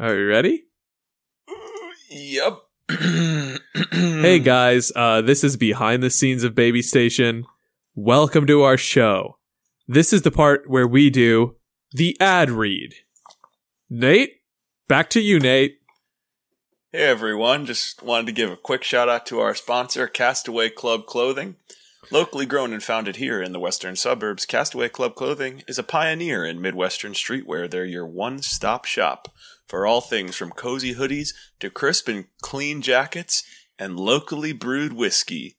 Are you ready? Yep. Hey guys, uh, this is behind the scenes of Baby Station. Welcome to our show. This is the part where we do the ad read. Nate, back to you, Nate. Hey everyone, just wanted to give a quick shout out to our sponsor, Castaway Club Clothing. Locally grown and founded here in the western suburbs, Castaway Club Clothing is a pioneer in Midwestern streetwear. They're your one stop shop for all things from cozy hoodies to crisp and clean jackets and locally brewed whiskey.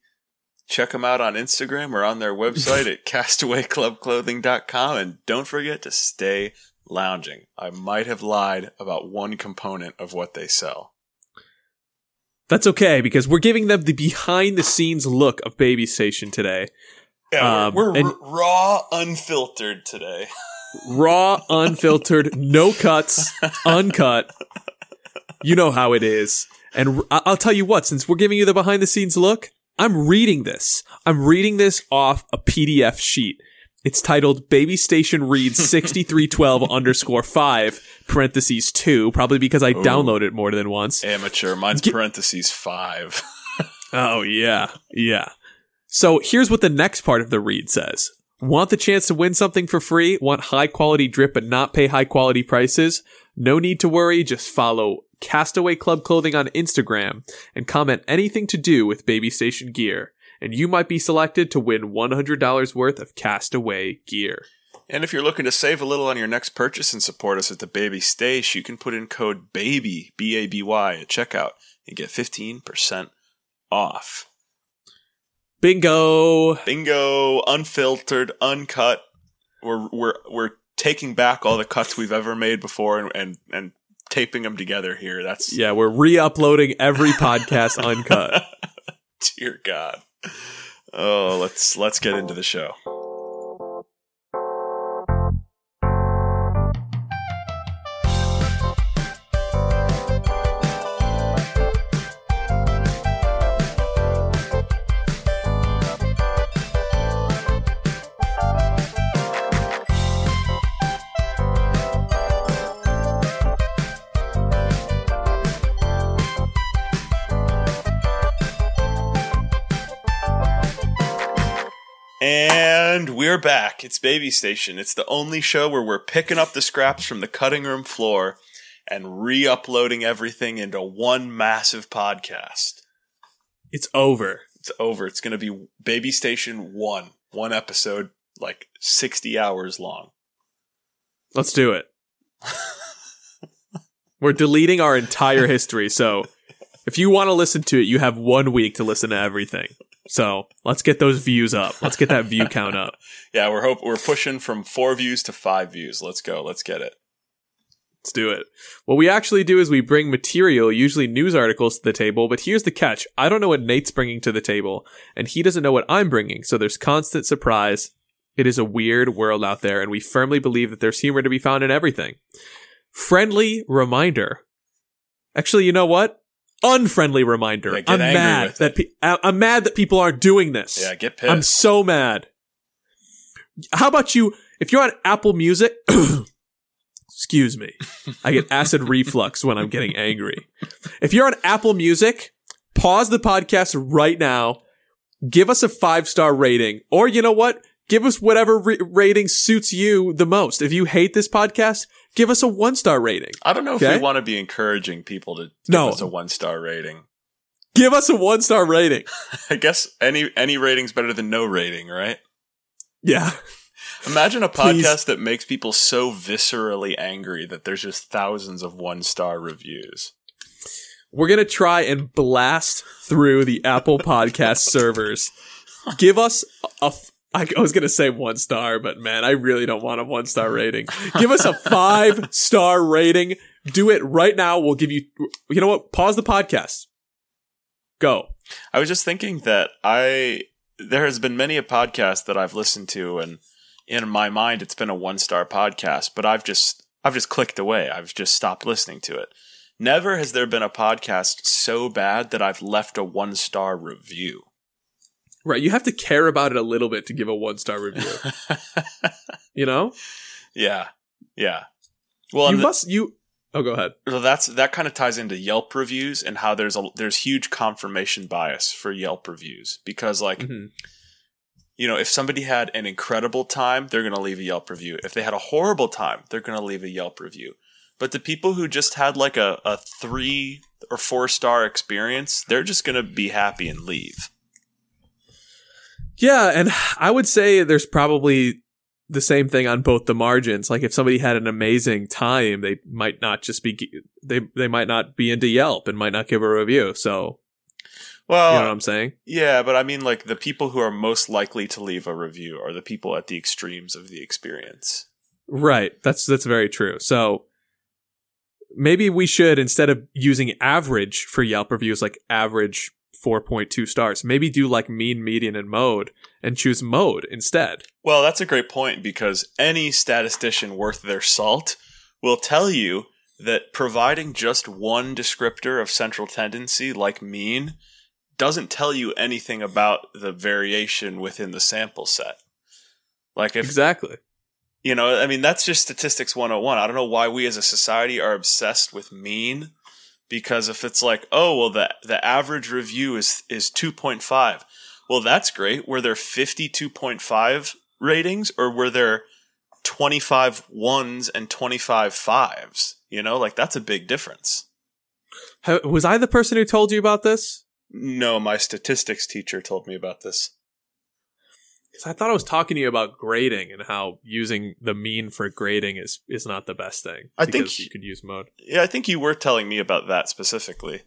Check them out on Instagram or on their website at castawayclubclothing.com and don't forget to stay lounging. I might have lied about one component of what they sell. That's okay because we're giving them the behind the scenes look of Baby Station today. Yeah, Um, we're, we're and- raw, unfiltered today. Raw, unfiltered, no cuts, uncut. You know how it is. And I'll tell you what, since we're giving you the behind the scenes look, I'm reading this. I'm reading this off a PDF sheet. It's titled Baby Station Reads 6312 underscore 5 parentheses 2, probably because I downloaded it more than once. Amateur. Mine's Get- parentheses five. Oh, yeah. Yeah. So here's what the next part of the read says. Want the chance to win something for free? Want high quality drip but not pay high quality prices? No need to worry. Just follow Castaway Club Clothing on Instagram and comment anything to do with Baby Station gear. And you might be selected to win $100 worth of Castaway gear. and if you're looking to save a little on your next purchase and support us at the Baby Stash, you can put in code BABY, B A B Y, at checkout and get 15% off. Bingo! Bingo, unfiltered, uncut. We're, we're, we're taking back all the cuts we've ever made before and, and, and taping them together here. That's, Yeah, we're re uploading every podcast uncut. dear God. Oh, let's, let's get into the show. We're back. It's Baby Station. It's the only show where we're picking up the scraps from the cutting room floor and re uploading everything into one massive podcast. It's over. It's over. It's going to be Baby Station 1. One episode, like 60 hours long. Let's do it. We're deleting our entire history, so if you want to listen to it, you have one week to listen to everything. So let's get those views up. Let's get that view count up. Yeah, we're hope we're pushing from four views to five views. Let's go. Let's get it. Let's do it. What we actually do is we bring material, usually news articles, to the table. But here's the catch: I don't know what Nate's bringing to the table, and he doesn't know what I'm bringing. So there's constant surprise. It is a weird world out there, and we firmly believe that there's humor to be found in everything. Friendly reminder. Actually, you know what? Unfriendly reminder. Yeah, get I'm mad that pe- I- I'm mad that people aren't doing this. Yeah, get pissed. I'm so mad. How about you? If you're on Apple Music, excuse me, I get acid reflux when I'm getting angry. If you're on Apple Music, pause the podcast right now. Give us a five star rating, or you know what? Give us whatever re- rating suits you the most. If you hate this podcast, give us a one star rating. I don't know if we want to be encouraging people to give No. us a one star rating. Give us a one star rating. I guess any any rating's better than no rating, right? Yeah. Imagine a Please. podcast that makes people so viscerally angry that there's just thousands of one star reviews. We're going to try and blast through the Apple Podcast servers. Give us a. I was going to say one star, but man, I really don't want a one star rating. Give us a five star rating. Do it right now. We'll give you. You know what? Pause the podcast. Go. I was just thinking that I there has been many a podcast that I've listened to and in my mind it's been a one star podcast, but I've just I've just clicked away. I've just stopped listening to it. Never has there been a podcast so bad that I've left a one star review. Right. You have to care about it a little bit to give a one star review. You know? yeah. Yeah. Well, you the- must. You. Oh, go ahead. So that's that kind of ties into Yelp reviews and how there's a there's huge confirmation bias for Yelp reviews because like Mhm. you know if somebody had an incredible time they're going to leave a Yelp review if they had a horrible time they're going to leave a Yelp review but the people who just had like a, a three or four star experience they're just going to be happy and leave Yeah, and I would say there's probably the same thing on both the margins. Like if somebody had an amazing time, they might not just be they they might not be into Yelp and might not give a review. So well you know what I'm saying? yeah but I mean like the people who are most likely to leave a review are the people at the extremes of the experience Right. That's that's very true. So maybe we should instead of using average for Yelp reviews like average 4.2 stars, maybe do like mean, median and mode and choose mode instead. Well, that's a great point because any statistician worth their salt will tell you that providing just one descriptor of central tendency, like mean, doesn't tell you anything about the variation within the sample set. Like if Exactly. you know, I mean that's just statistics 101. I don't know why we as a society are obsessed with mean because if it's like, oh, well the the average review is is 2.5. Well, that's great. Were there 52.5 ratings or were there 25 ones and 25 fives? You know, like that's a big difference. Was I the person who told you about this? No, my statistics teacher told me about this. I thought I was talking to you about grading and how using the mean for grading is is not the best thing. I think- you could use mode. Yeah, I think you were telling me about that specifically.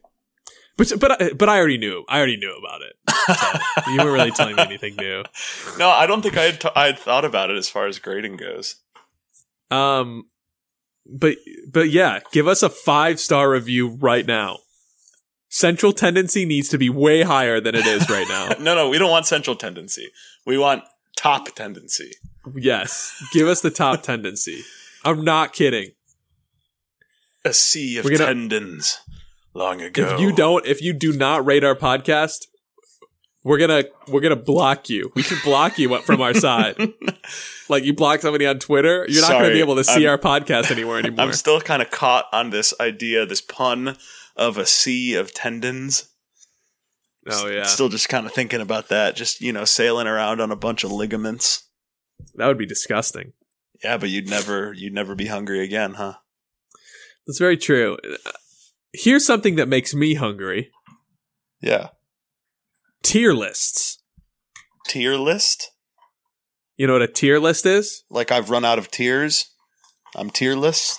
But but I- but I already knew. I already knew about it. So you weren't really telling me anything new. no, I don't think I had, t- I had thought about it as far as grading goes. Um, but but yeah, give us a five star review right now. Central tendency needs to be way higher than it is right now. No, no, we don't want central tendency. We want top tendency. yes, give us the top tendency. I'm not kidding. A sea of We're gonna- tendons long ago. If you don't, if you do not rate our podcast, we're gonna we're gonna block you. We should block you from our side. Like you block somebody on Twitter, you're not gonna be able to see I'm- our podcast anywhere anymore. I'm still kind of caught on this idea, this pun of a sea of tendons. oh yeah, Still just kind of thinking about that. Just, you know, sailing around on a bunch of ligaments. that would be disgusting. Yeah, but you'd never, you'd never be hungry again, huh? That's very true. Here's something that makes me hungry: Yeah. tier lists. Tier list? You know what a tier list is? Like I've run out of tears. I'm tierless.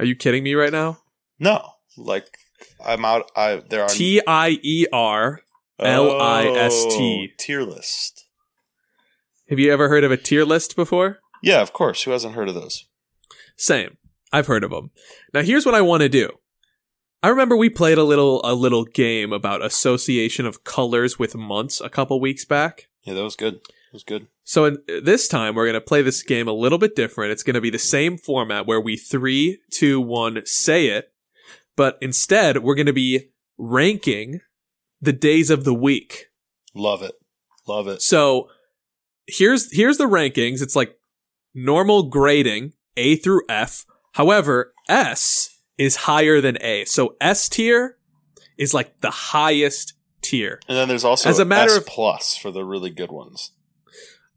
Are you kidding me right now? No, like I'm out. I there are T I E R. L I S T. Oh, tier list. Have you ever heard of a tier list before? Yeah, of course. Who hasn't heard of those? Same. I've heard of them. Now here's what I want to do. I remember we played a little a little game about association of colors with months a couple weeks back. Yeah, that was good. That was good. So in, this time we're going to play this game a little bit different. It's going to be the same format where we three, two, one say it, but instead we're going to be ranking the days of the week. Love it. Love it. So here's here's the rankings. It's like normal grading, A through F. However, S is higher than A. So S tier is like the highest tier. And then there's also As a matter S of- plus for the really good ones.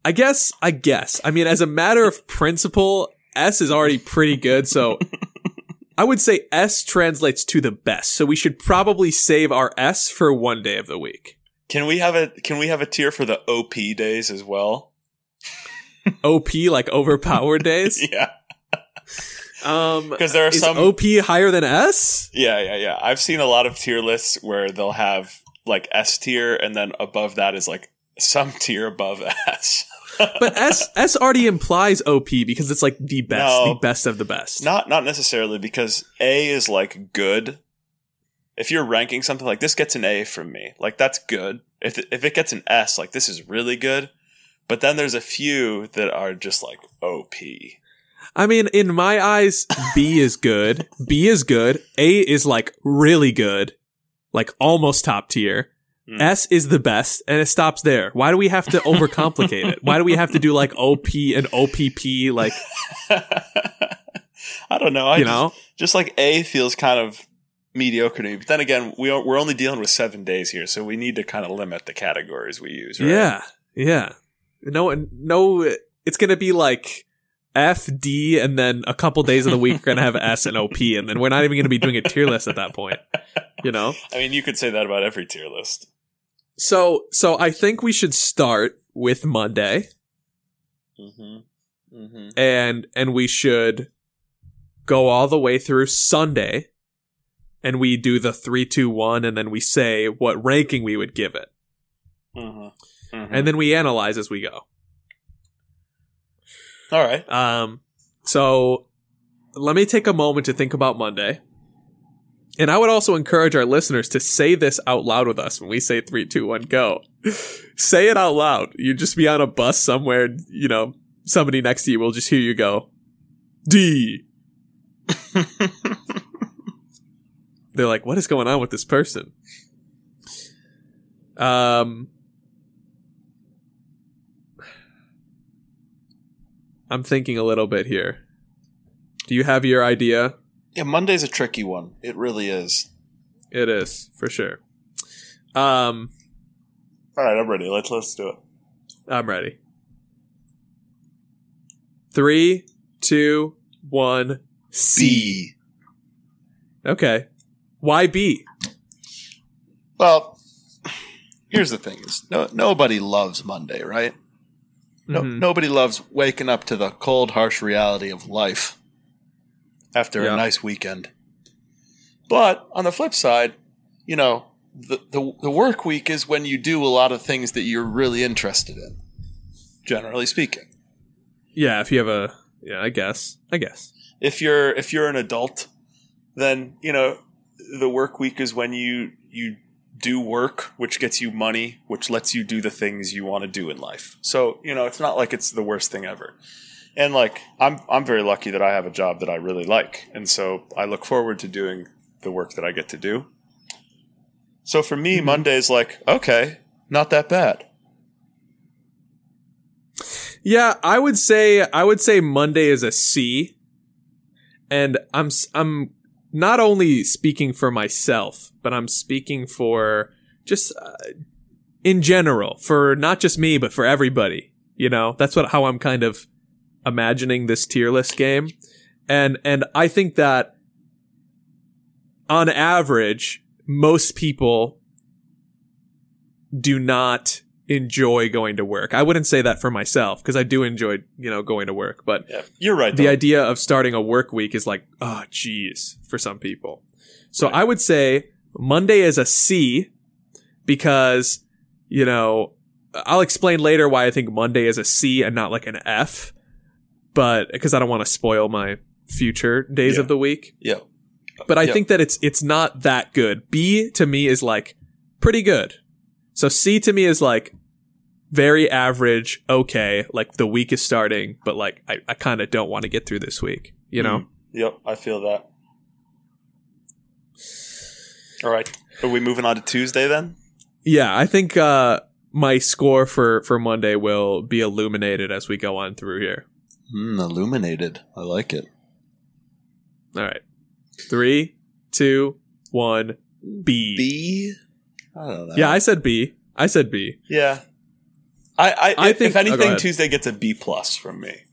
I guess I guess. I mean as a matter of principle, S is already pretty good, so I would say S translates to the best. So we should probably save our S for one day of the week. Can we have a Can we have a tier for the OP days as well? OP like overpowered days. Yeah, Um because there are is some. OP higher than S? yeah, yeah, yeah. I've seen a lot of tier lists where they'll have like S tier, and then above that is like some tier above S. But S S already implies OP because it's like the best, No. the best of the best. Not not necessarily because A is like good. If you're ranking something like this gets an A from me, like that's good. If if it gets an S, like this is really good. But then there's a few that are just like OP. I mean, in my eyes, B is good. B is good. A is like really good, like almost top tier. Mm. S is the best, and it stops there. Why do we have to overcomplicate it? Why do we have to do like OP and OPP? Like, I don't know. I you just, know? just like A feels kind of mediocre to me. But then again, we are, we're only dealing with seven days here, so we need to kind of limit the categories we use. Right? Yeah, yeah. No, no. It's gonna be like F, D, and then a couple days of the week we're gonna have S and OP, and then we're not even gonna be doing a tier list at that point. You know. I mean, you could say that about every tier list. So, so I think we should start with Monday, Mm-hmm. Mm-hmm. and and we should go all the way through Sunday, and we do the three, two, one, and then we say what ranking we would give it, Mm-hmm. Mm-hmm. and then we analyze as we go. all right. Um, so let me take a moment to think about Monday. And I would also encourage our listeners to say this out loud with us when we say three, two, one, go. say it out loud. You just be on a bus somewhere, you know, somebody next to you will just hear you go, D. They're like, what is going on with this person? Um, I'm thinking a little bit here. Do you have your idea? Yeah, Monday's a tricky one. It really is. It is for sure. Um, All right, I'm ready. Let's let's do it. I'm ready. Three, two, one. C. C. Okay. Why B? Well, here's the thing: is no nobody loves Monday, right? No, Mhm. nobody loves waking up to the cold, harsh reality of life after Yeah. a nice weekend. But on the flip side, you know, the, the the work week is when you do a lot of things that you're really interested in. Generally speaking, Yeah, if you have a yeah, I guess. I guess. if you're if you're an adult, then you know the work week is when you you do work, which gets you money, which lets you do the things you want to do in life. So you know it's not like it's the worst thing ever. And like I'm I'm very lucky that I have a job that I really like, and so I look forward to doing the work that I get to do. So for me, Monday is like okay, not that bad. Yeah, I would say I would say Monday is a C. And I'm I'm not only speaking for myself, but I'm speaking for just uh, in general for not just me but for everybody. You know, that's what how I'm kind of imagining this tier list game. And and I think that on average most people do not enjoy going to work. I wouldn't say that for myself because I do enjoy, you know, going to work, but Yeah, you're right. the though. idea of starting a work week is like, oh, geez, for some people. So I would say Monday is a C because, you know, I'll explain later why I think Monday is a C and not like an F, but because I don't want to spoil my future days Yeah. of the week. yeah. But I Yeah. think that it's it's not that good. B to me is like pretty good. So C to me is like very average, okay, like the week is starting, but like I, I kind of don't want to get through this week, you know? Mm. Yep, I feel that. All right. Are we moving on to Tuesday then? Yeah, I think uh my score for for Monday will be illuminated as we go on through here. Mm, illuminated. I like it. All right. Three, two, one, B. B? I don't know. Yeah, I said B. I said B. yeah. I, I, I if, think- if oh, anything, ahead. Tuesday gets a B plus from me.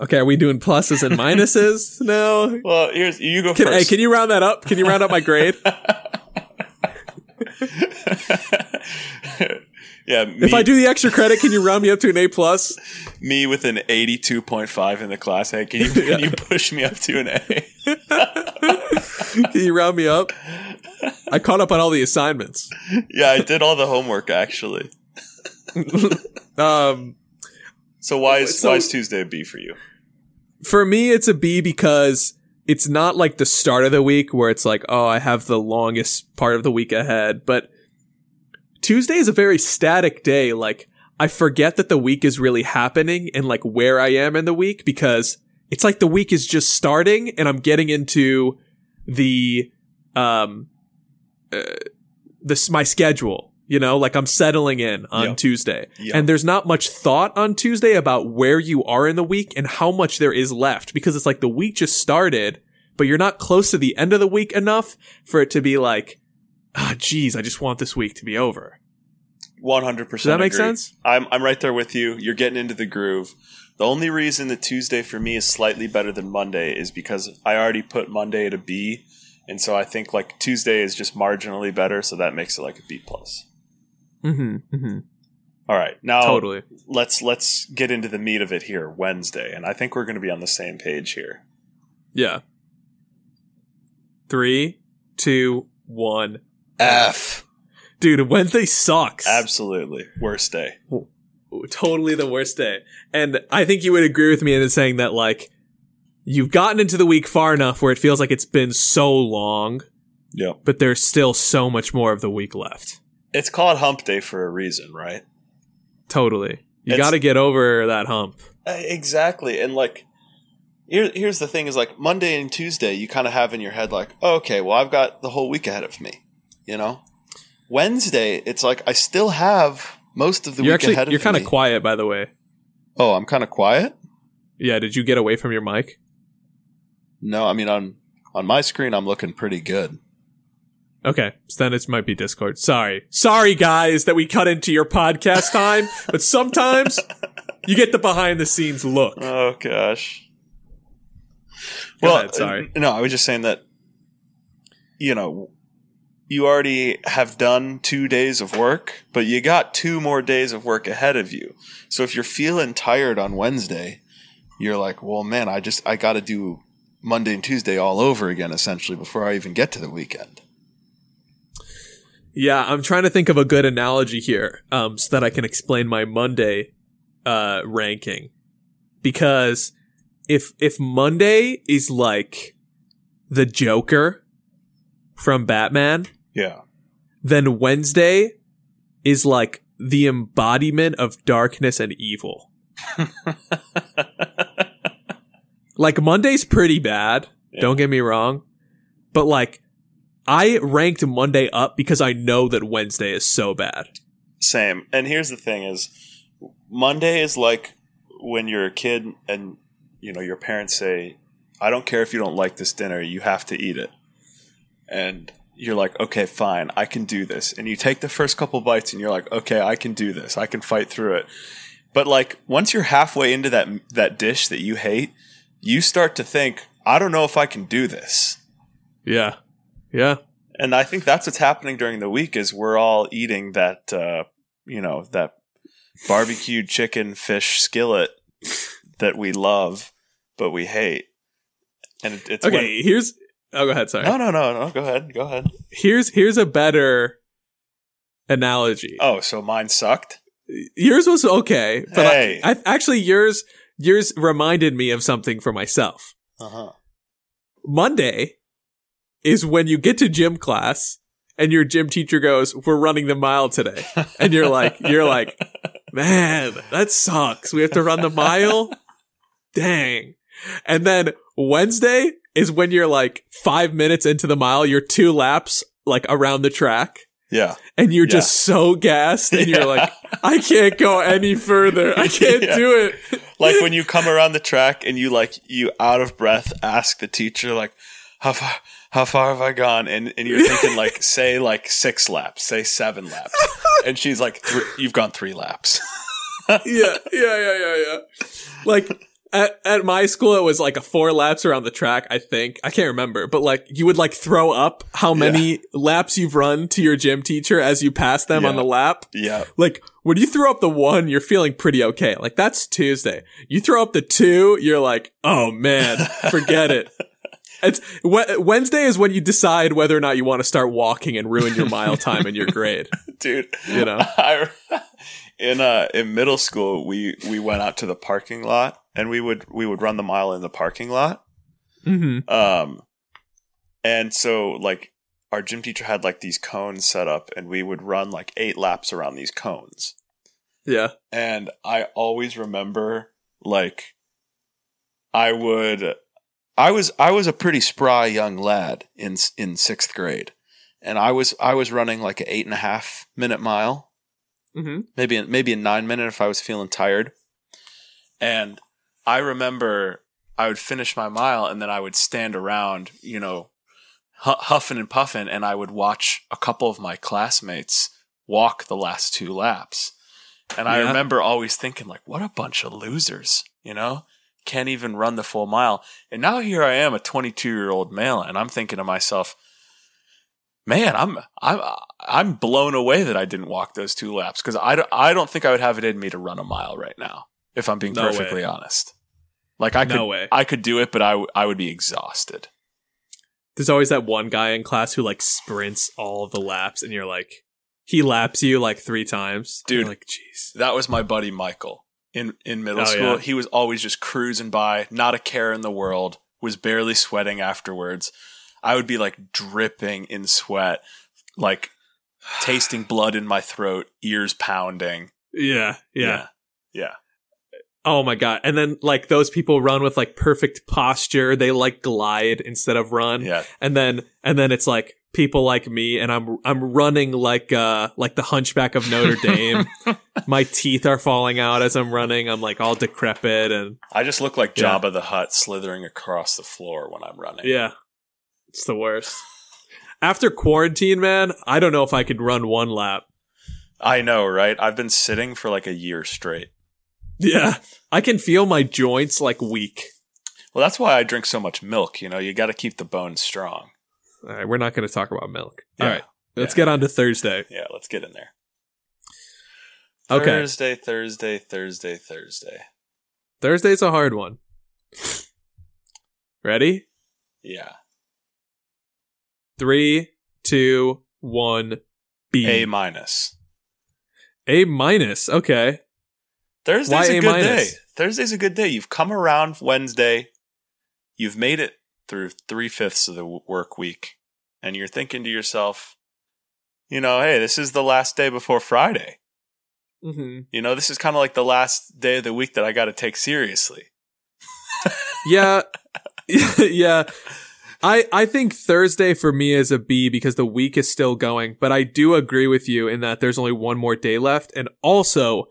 Okay, are we doing pluses and minuses? no. Well, here's you go Can, hey, can you round that up? Can you round up my grade? yeah, me, If I do the extra credit, can you round me up to an A plus? me with an eighty-two point five in the class. Hey, can you can you push me up to an A? Can you round me up? I caught up on all the assignments. yeah, I did all the homework actually. Um, So why is So- why is Tuesday a B for you? for me, it's a B because it's not like the start of the week where it's like, oh, I have the longest part of the week ahead. But Tuesday is a very static day. Like, I forget that the week is really happening and like where I am in the week because it's like the week is just starting and I'm getting into the, um, uh, this my schedule. You know, like I'm settling in on Yep. Tuesday. Yep. And there's not much thought on Tuesday about where you are in the week and how much there is left because it's like the week just started, but you're not close to the end of the week enough for it to be like, ah, geez, I just want this week to be over. One hundred percent. Does that make sense? I'm I'm right there with you. You're getting into the groove. The only reason that Tuesday for me is slightly better than Monday is because I already put Monday at a B, and so I think like Tuesday is just marginally better, so that makes it like a B plus. Mm-hmm. mm-hmm. All right, now Totally. let's let's get into the meat of it here. Wednesday, and I think we're going to be on the same page here. Yeah. Three, two, one. F. Dude, Wednesday sucks. Absolutely worst day. totally the worst day. And I think you would agree with me in saying that like you've gotten into the week far enough where it feels like it's been so long, Yep. but there's still so much more of the week left. It's called Hump Day for a reason, right? Totally. You got to get over that hump. Uh, Exactly. And like here, here's the thing is like Monday and Tuesday you kind of have in your head like, oh, okay, well I've got the whole week ahead of me, you know? Wednesday, it's like I still have most of the You're week actually ahead of me. you're kind of quiet by the way. oh, I'm kind of quiet? Yeah, did you get away from your mic? No, I mean on on my screen I'm looking pretty good. Okay, so then it might be Discord. Sorry. Sorry guys that we cut into your podcast time, but sometimes you get the behind the scenes look. Oh gosh. Go well, ahead, sorry. No, I was just saying that you know, you already have done 2 days of work, but you got 2 more days of work ahead of you. So if you're feeling tired on Wednesday, you're like, "Well, man, I just I got to do Monday and Tuesday all over again essentially before I even get to the weekend." Yeah, I'm trying to think of a good analogy here, um, so that I can explain my Monday uh, ranking. Because if if Monday is like the Joker from Batman, Yeah. then Wednesday is like the embodiment of darkness and evil. like Monday's pretty bad. Yeah. Don't get me wrong, but like I ranked Monday up because I know that Wednesday is so bad. Same. And here's the thing is Monday is like when you're a kid and you know your parents say, "I don't care if you don't like this dinner, you have to eat it." And you're like, "Okay, fine, I can do this." And you take the first couple bites and you're like, "Okay, I can do this. I can fight through it." But like once you're halfway into that that dish that you hate, you start to think, "I don't know if I can do this." Yeah, yeah, and I think that's what's happening during the week is we're all eating that uh, you know that barbecued chicken fish skillet that we love but we hate, and it's Okay, here's. Oh, go ahead. Sorry. no no no no go ahead go ahead. Here's here's a better analogy. Oh, so mine sucked. Yours was okay, but Hey. I, I actually yours yours reminded me of something for myself. Uh huh. Monday is when you get to gym class and your gym teacher goes, "We're running the mile today," and you're like, you're like, man, that sucks. We have to run the mile. Dang. And then Wednesday is when you're like five minutes into the mile, you're two laps like around the track. Yeah. And you're Yeah. just so gassed, and Yeah. you're like, I can't go any further. I can't Yeah. do it. Like when you come around the track and you like you out of breath ask the teacher like how far how far have I gone and and you're thinking like say like six laps say seven laps and she's like you've gone three laps yeah, yeah, yeah, yeah, yeah. Like at at my school, it was like a four laps around the track. I think I can't remember, but like you would like throw up how many laps you've run to your gym teacher as you pass them on the lap. yeah Like when you throw up the one, you're feeling pretty okay. Like that's Tuesday. You throw up the two, you're like, oh man, forget it. It's Wednesday is when you decide whether or not you want to start walking and ruin your mile time in your grade. dude You know? I, in uh in middle school we we went out to the parking lot and we would we would run the mile in the parking lot Mm-hmm. Um, and so like our gym teacher had like these cones set up, and we would run like eight laps around these cones. Yeah. And I always remember like I would I was I was a pretty spry young lad in in 6th grade. and I was I was running like an eight and a half minute mile, Mm-hmm. maybe maybe a nine minute if I was feeling tired. And I remember I would finish my mile and then I would stand around, you know, huffing and puffing, and I would watch a couple of my classmates walk the last two laps. And I remember always thinking, like, what a bunch of losers, you know? Can't even run the full mile. And now here I am, a 22 year old male, and I'm thinking to myself, man, I'm I'm I'm blown away that I didn't walk those two laps because I, don't- I don't think I would have it in me to run a mile right now if I'm being No way. perfectly honest. Like I could No way. I could do it, but I w- I would be exhausted. There's always that one guy in class who like sprints all the laps, and you're like, he laps you like three times, Dude. Like, jeez. That was my buddy Michael in in middle Oh, school. yeah. He was always just cruising by, not a care in the world, was barely sweating afterwards. I would be like dripping in sweat, like tasting blood in my throat, ears pounding. Yeah, yeah, Yeah. Oh my god! And then like those people run with like perfect posture. They like glide instead of run. Yeah. and then and then it's like people like me and i'm i'm running like uh like the hunchback of notre dame my teeth are falling out as i'm running i'm like all decrepit and I just look like Yeah. Jabba the Hutt slithering across the floor when I'm running. yeah it's the worst after quarantine man i don't know if i could run one lap I know, right? I've been sitting for like a year straight. Yeah i can feel my joints like weak Well, that's why I drink so much milk. You know, you got to keep the bones strong. all right we're not going to talk about milk Yeah. all right let's Yeah. get on to thursday Yeah, let's get in there. Okay. Thursday, Thursday, Thursday, Thursday. thursday's a hard one ready Yeah. three two one b A minus. A minus. Okay. Thursday's Why a A good minus? day. Thursday's a good day. You've come around Wednesday. You've made it through three fifths of the work week. And you're thinking to yourself, you know, hey, this is the last day before Friday. hmm You know, this is kind of like the last day of the week that I got to take seriously. Yeah. yeah. I I think Thursday for me is a B because the week is still going, but I do agree with you in that there's only one more day left and also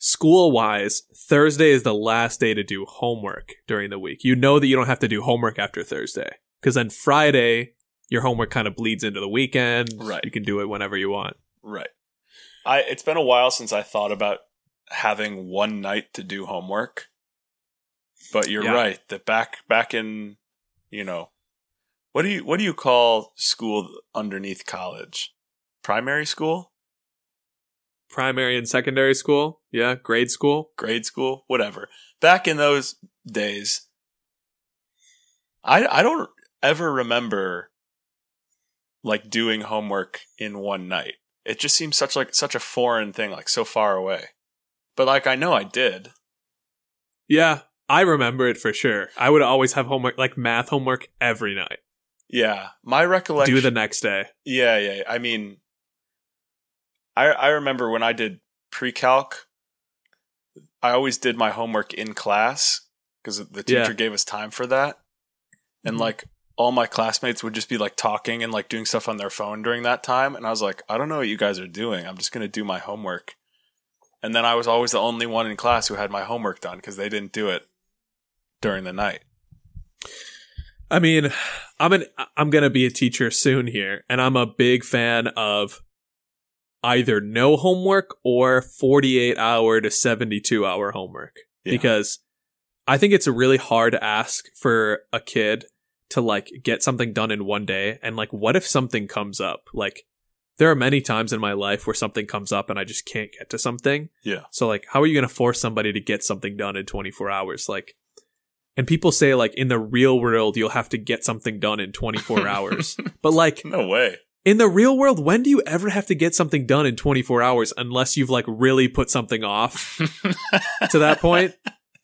school wise, Thursday is the last day to do homework during the week. You know that you don't have to do homework after Thursday because then Friday your homework kind of bleeds into the weekend. Right. You can do it whenever you want. Right. I it's been a while since I thought about having one night to do homework. But you're Yeah. right. That back back in, you know, what do you what do you call school underneath college? Primary school? Primary and secondary school. Yeah. Grade school. Grade school? Whatever. Back in those days, I I don't ever remember like doing homework in one night. It just seems such like such a foreign thing, like so far away. But like I know I did. Yeah, I remember it for sure. I would always have homework, like math homework, every night. Yeah, my recollection. Do the next day. yeah, yeah. I mean, I I remember when I did pre-calc, I always did my homework in class because the teacher Yeah. gave us time for that, and Mhm. like all my classmates would just be like talking and like doing stuff on their phone during that time, and I was like, I don't know what you guys are doing. I'm just gonna do my homework. And then I was always the only one in class who had my homework done because they didn't do it during the night. I mean, I'm an I'm gonna be a teacher soon here, and I'm a big fan of either no homework or 48 hour to 72 hour homework Yeah. because I think it's a really hard to ask for a kid to like get something done in one day, and like, what if something comes up? Like, there are many times in my life where something comes up and I just can't get to something. Yeah. So like, how are you going to force somebody to get something done in 24 hours? Like, and people say like in the real world, you'll have to get something done in 24 hours. But like No way. In the real world, when do you ever have to get something done in 24 hours unless you've like really put something off to that point?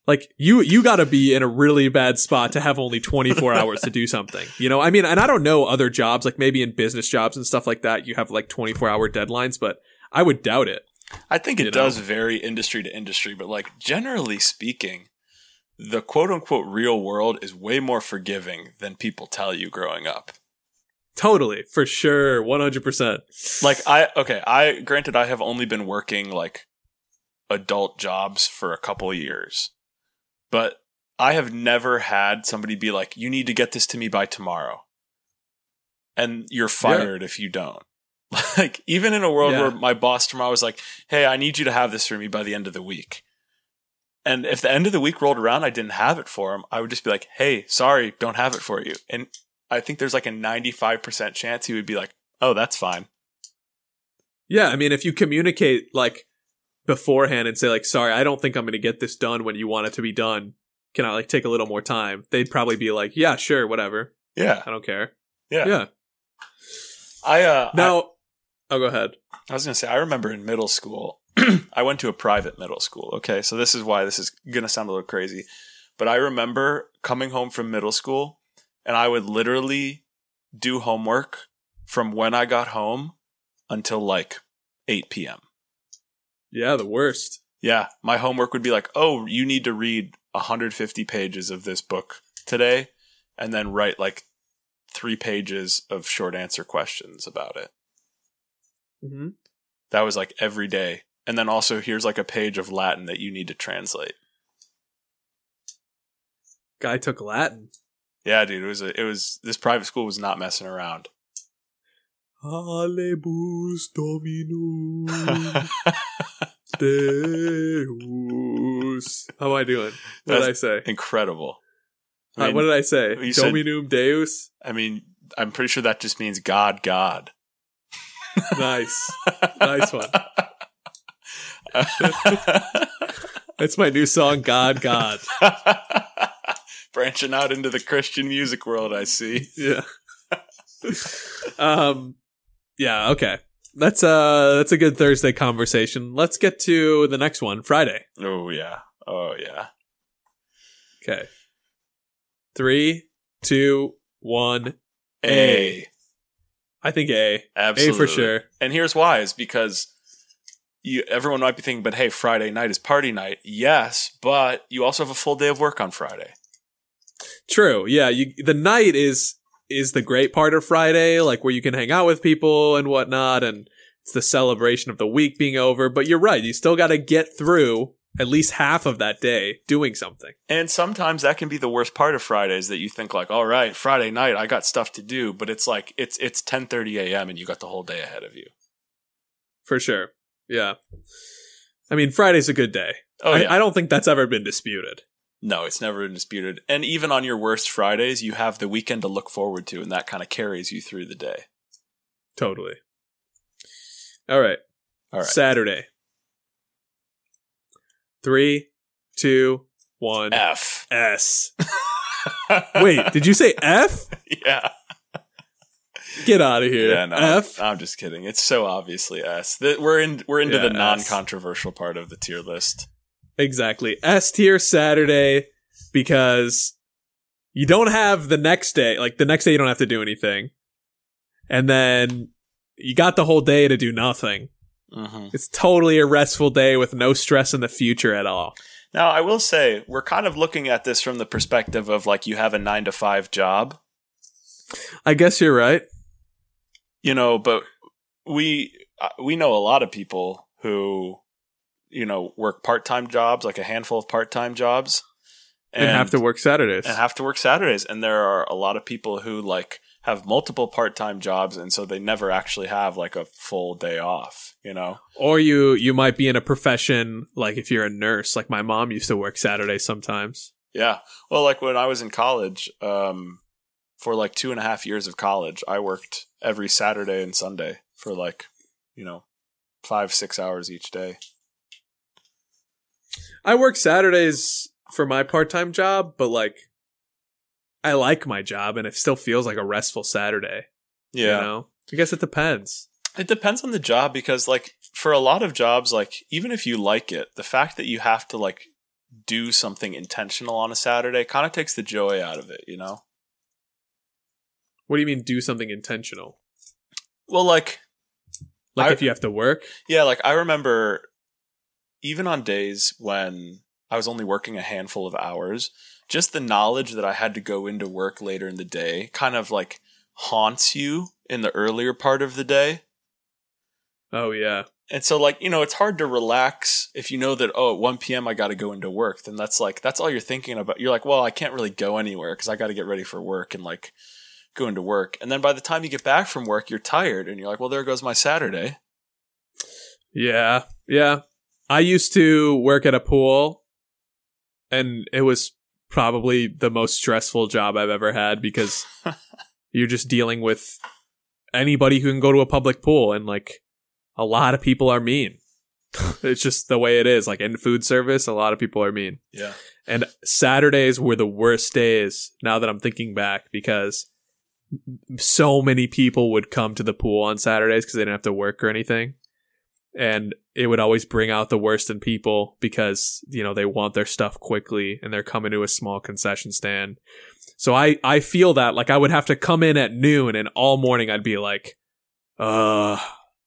Like you, you got to be in a really bad spot to have only 24 hours to do something. You know, I mean, and I don't know other jobs, like maybe in business jobs and stuff like that, you have like 24 hour deadlines, but I would doubt it. I think it You know? does vary industry to industry, but like generally speaking, the quote unquote real world is way more forgiving than people tell you growing up. Totally, for sure, one hundred percent. Like I okay, I granted I have only been working like adult jobs for a couple years. But I have never had somebody be like, "You need to get this to me by tomorrow." And you're fired if you don't. Like even in a world Yeah. where my boss tomorrow was like, "Hey, I need you to have this for me by the end of the week." And if the end of the week rolled around, I didn't have it for him, I would just be like, "Hey, sorry, don't have it for you." And I think there's like a 95% chance he would be like, "Oh, that's fine." Yeah, I mean, if you communicate like beforehand and say like, "Sorry, I don't think I'm going to get this done when you want it to be done. Can I like take a little more time?" They'd probably be like, "Yeah, sure, whatever. Yeah. I don't care." Yeah. Yeah. I uh I- Now, oh, go ahead. I was going to say, I remember in middle school, I went to a private middle school. Okay. So this is why this is going to sound a little crazy. But I remember coming home from middle school and I would literally do homework from when I got home until like 8 p.m. Yeah, the worst. Yeah. My homework would be like, oh, you need to read 150 pages of this book today and then write like three pages of short answer questions about it. Mm-hmm. That was like every day. And then also here's like a page of Latin that you need to translate. Guy took Latin. Yeah, dude, it was a, it was this private school was not messing around. Alebus Dominum Deus. How am I doing? What did I say? Incredible. I Uh, what did I say? you said- Dominum Deus. I mean, I'm pretty sure that just means God, God. Nice, nice one. That's my new song. God, God. Branching out into the Christian music world, I see. Yeah. um. Yeah. Okay. That's uh. That's a good Thursday conversation. Let's get to the next one. Friday. Oh yeah. Oh yeah. Okay. Three, two, one. A. I think A. Absolutely. A for sure. And here's why is because you everyone might be thinking, but hey, Friday night is party night. Yes, but you also have a full day of work on Friday. True. Yeah. You. The night is is the great part of Friday, like where you can hang out with people and whatnot, and it's the celebration of the week being over. But you're right. You still got to get through at least half of that day doing something. And sometimes that can be the worst part of Fridays that you think like, all right, Friday night, I got stuff to do, but it's like it's it's 10:30 a.m. and you got the whole day ahead of you. For sure. Yeah. I mean, Friday's a good day. Oh I, I don't think that's ever been disputed. No, it's never been disputed. And even on your worst Fridays, you have the weekend to look forward to, and that kind of carries you through the day. Totally. All right. All right, Saturday. Three, two, one. F. S. Wait, did you say F? yeah, Get out of here. yeah, no, F. I'm just kidding. It's so obviously S. We're in we're into Yeah, the non-controversial part of the tier list. Exactly. S tier Saturday because you don't have the next day. Like the next day, you don't have to do anything. And then you got the whole day to do nothing. hmm It's totally a restful day with no stress in the future at all. Now, I will say we're kind of looking at this from the perspective of like you have a nine to five job, I guess you're right. you know, but we uh, we know a lot of people who you know work part time jobs, like a handful of part time jobs, And, have to work Saturdays. and have to work Saturdays. And there are a lot of people who like have multiple part time jobs, and so they never actually have like a full day off. You know, or you you might be in a profession like if you're a nurse, like my mom used to work Saturdays sometimes. Yeah. Well, like when I was in college, um, for like two and a half years of college, I worked every Saturday and Sunday for like, you know, five, six hours each day. I work Saturdays for my part-time job, but like I like my job and it still feels like a restful Saturday. Yeah. You know? I guess it depends. It depends on the job because, like, for a lot of jobs, like, even if you like it, the fact that you have to, like, do something intentional on a Saturday kind of takes the joy out of it, you know? What do you mean do something intentional? Well, like, Like I- if you have to work? Yeah, like I remember even on days when I was only working a handful of hours, just the knowledge that I had to go into work later in the day kind of like haunts you in the earlier part of the day. Oh yeah. And so like, you know, it's hard to relax if you know that oh, at 1 p.m. I got to go into work. Then that's like that's all you're thinking about. You're like, "Well, I can't really go anywhere cuz I got to get ready for work and like go into work." And then by the time you get back from work, you're tired and you're like, "Well, there goes my Saturday." Yeah. Yeah. I used to work at a pool and it was probably the most stressful job I've ever had because you're just dealing with anybody who can go to a public pool and like a lot of people are mean. it's just the way it is. Like in food service, a lot of people are mean. Yeah. And Saturdays were the worst days now that I'm thinking back because so many people would come to the pool on Saturdays because they didn't have to work or anything. And it would always bring out the worst in people because, you know, they want their stuff quickly and they're coming to a small concession stand. So I, I feel that like I would have to come in at noon and all morning I'd be like, uh,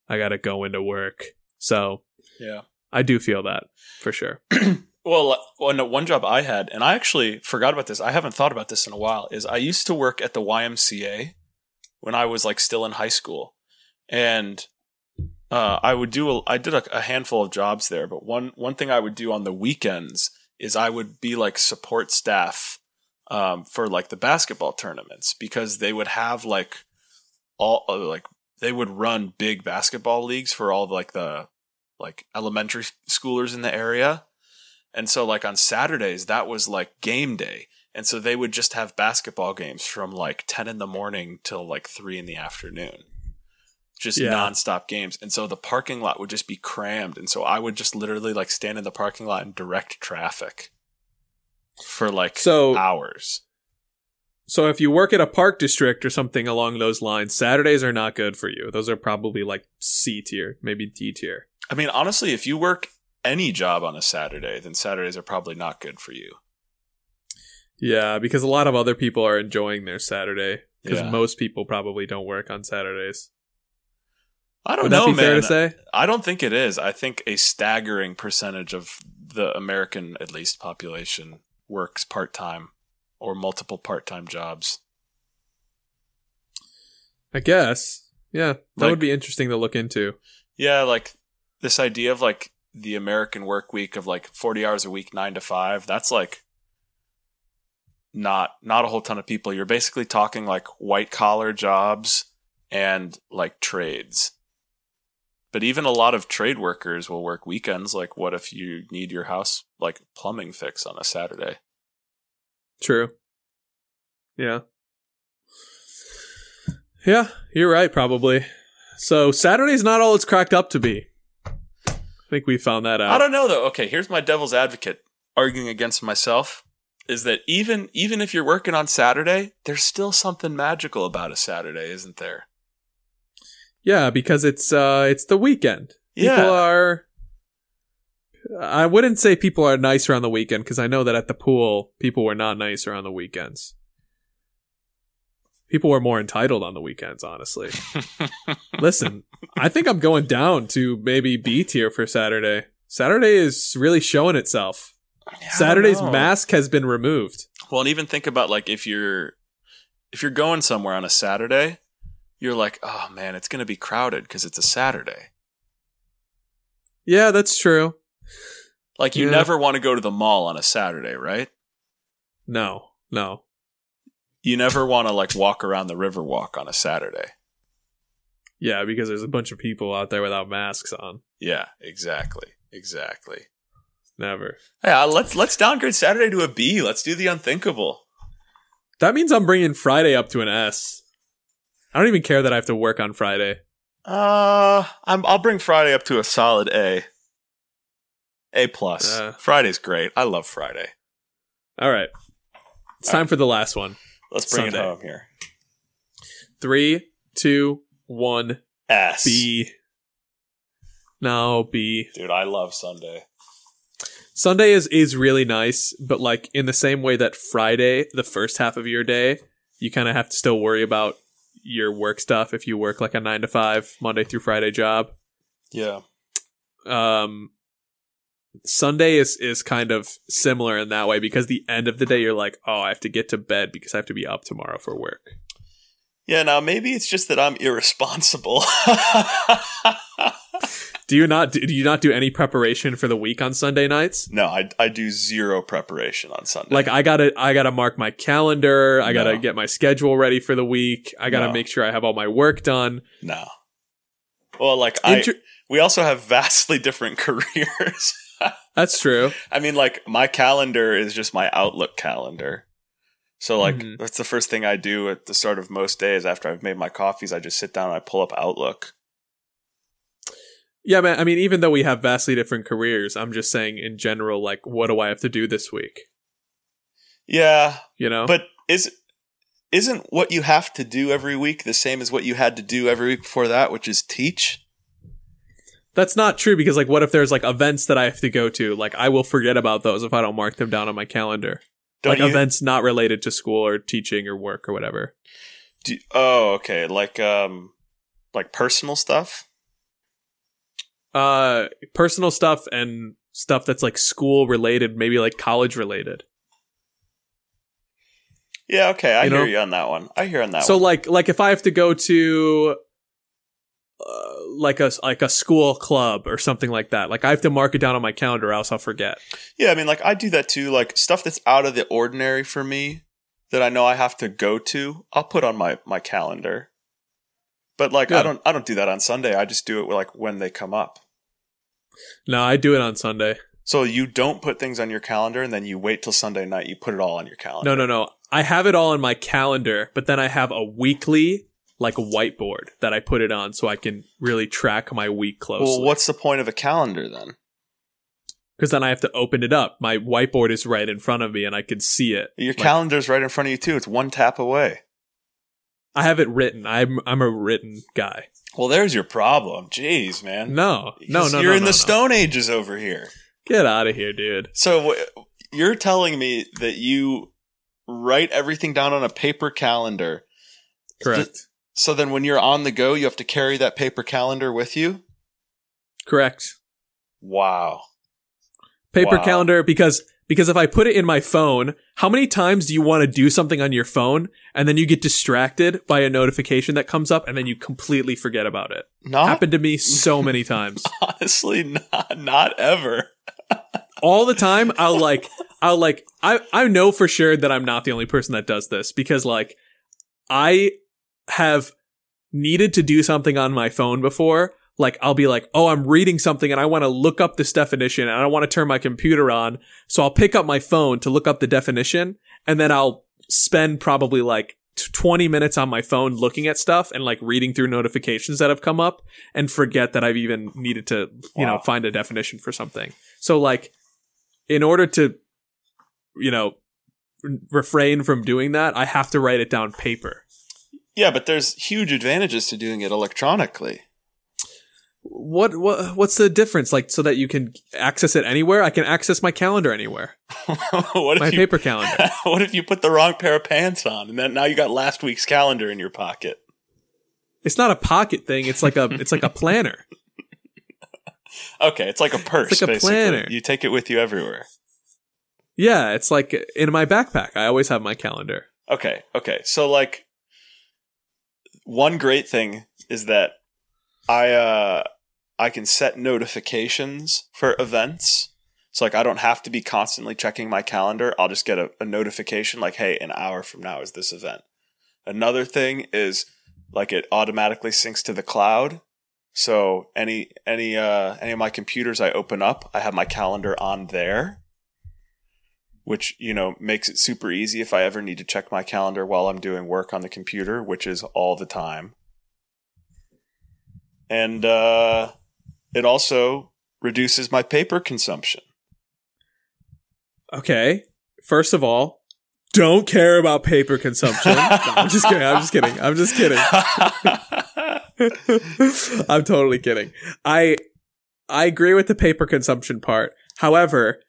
I gotta go into work. So Yeah. I do feel that for sure. Well, one one job I had, and I actually forgot about this. I haven't thought about this in a while. Is I used to work at the YMCA when I was like still in high school, and uh, I would do a, I did a, a handful of jobs there. But one one thing I would do on the weekends is I would be like support staff um, for like the basketball tournaments because they would have like all uh, like they would run big basketball leagues for all like the like elementary schoolers in the area. And so like on Saturdays, that was like game day. And so they would just have basketball games from like 10 in the morning till like 3 in the afternoon. Just Yeah. nonstop games. And so the parking lot would just be crammed. And so I would just literally like stand in the parking lot and direct traffic for like So- hours. So if you work at a park district or something along those lines, Saturdays are not good for you. Those are probably like C tier, maybe D tier. I mean, honestly, if you work any job on a Saturday, then Saturdays are probably not good for you. Yeah, because a lot of other people are enjoying their Saturday. Because Yeah. most people probably don't work on Saturdays. I don't Would know, man. fair to say? I don't think it is. I think a staggering percentage of the American, at least, population works part time or multiple part time jobs. I guess. Yeah, that Like- would be interesting to look into. Yeah, like this idea of like the American work week of like 40 hours a week, nine to five, that's like not not a whole ton of people. You're basically talking like white collar jobs and like trades. But even a lot of trade workers will work weekends. Like, what if you need your house like plumbing fix on a Saturday? True. Yeah. Yeah, you're right, probably. So Saturday's not all it's cracked up to be. I think we found that out. I don't know though. Okay, here's my devil's advocate arguing against myself is that even even if you're working on Saturday, there's still something magical about a Saturday, isn't there? Yeah, because it's uh it's the weekend. Yeah. People are I wouldn't say people are nicer on the weekend because I know that at the pool people were not nicer on the weekends. People were more entitled on the weekends, honestly. Listen, I think I'm going down to maybe B tier for Saturday. Saturday is really showing itself. Saturday's mask has been removed. Well, and even think about like if you're if you're going somewhere on a Saturday, you're like, "Oh man, it's going to be crowded because it's a Saturday." Yeah, that's true. Like you Yeah. never want to go to the mall on a Saturday, right? No, no. You never want to like walk around the Riverwalk on a Saturday. Yeah, because there's a bunch of people out there without masks on. Yeah, exactly. Exactly. Never. Yeah, uh, let's let's downgrade Saturday to a B. Let's do the unthinkable. That means I'm bringing Friday up to an S. I don't even care that I have to work on Friday. Uh, I'm, I'll bring Friday up to a solid A. A plus. Uh. Friday's great. I love Friday. All right. It's time for the last one. Let's bring Sunday. it home here. Three, two, one, S. B. No, B. Dude, I love Sunday. Sunday is is really nice, but like in the same way that Friday, the first half of your day, you kind of have to still worry about your work stuff if you work like a 9 to 5 Monday through Friday job. Yeah. Um Sunday is is kind of similar in that way because the end of the day you're like, "Oh, I have to get to bed because I have to be up tomorrow for work." Yeah, now maybe it's just that I'm irresponsible. Do you not do you not do any preparation for the week on Sunday nights? no, I I do zero preparation on Sunday. Like I gotta I gotta mark my calendar. I gotta No. get my schedule ready for the week. I gotta No. make sure I have all my work done. no. Well, like I we also have vastly different careers. That's true. I mean, like my calendar is just my Outlook calendar. So like Mhm. that's the first thing I do at the start of most days after I've made my coffees. I just sit down and I pull up Outlook. Yeah, man. I mean, even though we have vastly different careers, I'm just saying in general, like, what do I have to do this week? Yeah, You know? but is isn't what you have to do every week the same as what you had to do every week before that, which is teach? That's not true because, like, what if there's like events that I have to go to? Like, I will forget about those if I don't mark them down on my calendar. Don't like you? events not related to school or teaching or work or whatever. do, oh, okay. Like um, like personal stuff. Uh, personal stuff and stuff that's like school related, maybe like college related. Yeah, okay. I You hear know? you on that one. I hear on that one. so one. like like if I have to go to uh, like a like a school club or something like that, like I have to mark it down on my calendar, else I'll forget. Yeah, I mean, like I do that too. Like stuff that's out of the ordinary for me that I know I have to go to, I'll put on my my calendar. But like Yeah. I don't I don't do that on Sunday. I just do it like when they come up. No, I do it on Sunday. So you don't put things on your calendar and then you wait till Sunday night. You put it all on your calendar. No, no, no. I have it all in my calendar, but then I have a weekly like a whiteboard that I put it on so I can really track my week closely. Well, what's the point of a calendar then? Because then I have to open it up. My whiteboard is right in front of me, and I can see it. Your Like, calendar's right in front of you too. It's one tap away. I have it written. I'm I'm a written guy. Well, there's your problem. Jeez, man. No, no, no. You're no, in no, the no. Stone Ages over here. Get out of here, dude. So w- you're telling me that you write everything down on a paper calendar. Correct. So then when you're on the go, you have to carry that paper calendar with you? Correct. Wow. Paper Wow. calendar because because if I put it in my phone, how many times do you want to do something on your phone and then you get distracted by a notification that comes up and then you completely forget about it? Not Happened to me so many times. honestly not not ever. all the time i'll like i'll like i i know for sure that i'm not the only person that does this because like i have needed to do something on my phone before like i'll be like oh i'm reading something and i want to look up this definition and i want to turn my computer on so i'll pick up my phone to look up the definition and then i'll spend probably like 20 minutes on my phone looking at stuff and like reading through notifications that have come up and forget that I've even needed to, you know, find a definition for something. So like in order to you know refrain from doing that, I have to write it down paper. Yeah, but there's huge advantages to doing it electronically. What what what's the difference like so that you can access it anywhere? I can access my calendar anywhere. what if My you paper calendar. what if you put the wrong pair of pants on and then now you got last week's calendar in your pocket? It's not a pocket thing, it's like a it's like a planner. Okay, it's like a purse like a basically. planner. You take it with you everywhere. Yeah, it's like in my backpack. I always have my calendar. Okay, okay. So like one great thing is that I uh I can set notifications for events. So like I don't have to be constantly checking my calendar. I'll just get a, a notification like, hey, an hour from now is this event. Another thing is like it automatically syncs to the cloud. So any any uh any of my computers I open up, I have my calendar on there which you know makes it super easy if I ever need to check my calendar while I'm doing work on the computer, which is all the time. And uh, it also reduces my paper consumption. Okay. First of all, don't care about paper consumption. No, I'm just kidding. I'm just kidding. I'm just kidding. I'm totally kidding. I I agree with the paper consumption part. However,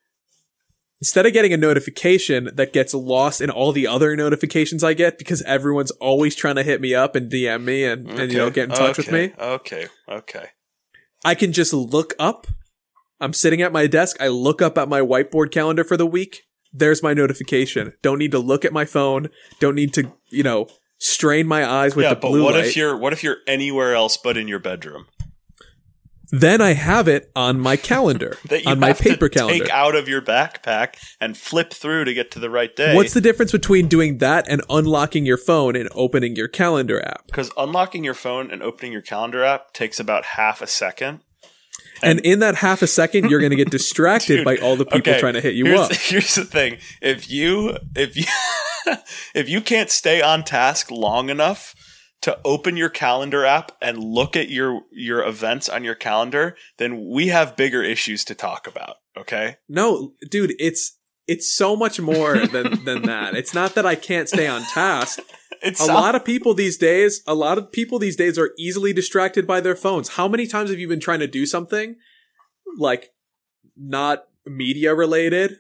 instead of getting a notification that gets lost in all the other notifications I get because everyone's always trying to hit me up and DM me and, and you know get in touch with me, Okay, okay. I can just look up. I'm sitting at my desk. I look up at my whiteboard calendar for the week. There's my notification. Don't need to look at my phone. Don't need to, you know, strain my eyes with yeah, the but blue what light. if you're what if you're anywhere else but in your bedroom? Then I have it on my calendar, That you on my paper calendar. take out of your backpack and flip through to get to the right day. What's the difference between doing that and unlocking your phone and opening your calendar app? because unlocking your phone and opening your calendar app takes about half a second. And in that half a second, you're going to get distracted Dude, by all the people okay, trying to hit you here's, up. Here's the thing: if you if you if you can't stay on task long enough to open your calendar app and look at your your events on your calendar, then we have bigger issues to talk about. Okay. No, dude, it's it's so much more than than that. It's not that I can't stay on task. It's A lot of people these days, a lot of people these days are easily distracted by their phones. How many times have you been trying to do something like not media related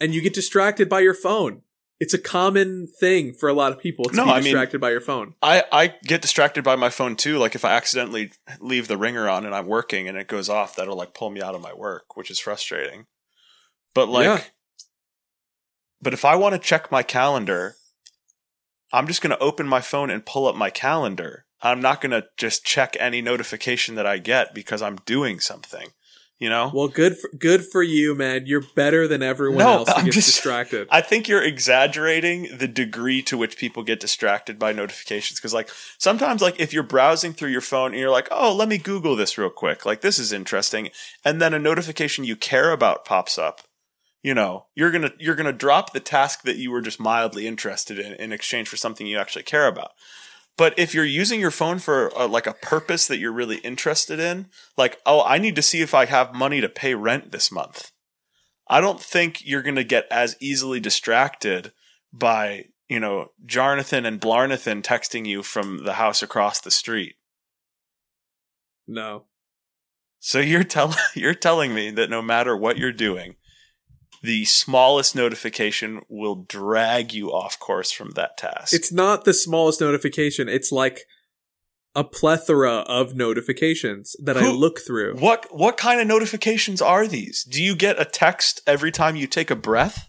and you get distracted by your phone? It's a common thing for a lot of people to No, be I mean- distracted by your phone. I, I get distracted by my phone too. Like if I accidentally leave the ringer on and I'm working and it goes off, that'll like pull me out of my work, which is frustrating. But like, Yeah. but if I want to check my calendar, I'm just going to open my phone and pull up my calendar. I'm not going to just check any notification that I get because I'm doing something, you know? Well, good for, good for you, man. You're better than everyone No, else who I'm gets just- distracted. I think you're exaggerating the degree to which people get distracted by notifications. Cause like sometimes like if you're browsing through your phone and you're like, oh, let me Google this real quick. Like this is interesting. And then a notification you care about pops up. You know, you're gonna you're gonna drop the task that you were just mildly interested in in exchange for something you actually care about. But if you're using your phone for uh like a purpose that you're really interested in, like oh, I need to see if I have money to pay rent this month. I don't think you're going to get as easily distracted by, you know, Jarnathan and Blarnathan texting you from the house across the street. no. So you're tell you're telling me that no matter what you're doing, the smallest notification will drag you off course from that task. It's not the smallest notification. It's like a plethora of notifications that I look through. what what kind of notifications are these? Do you get a text every time you take a breath?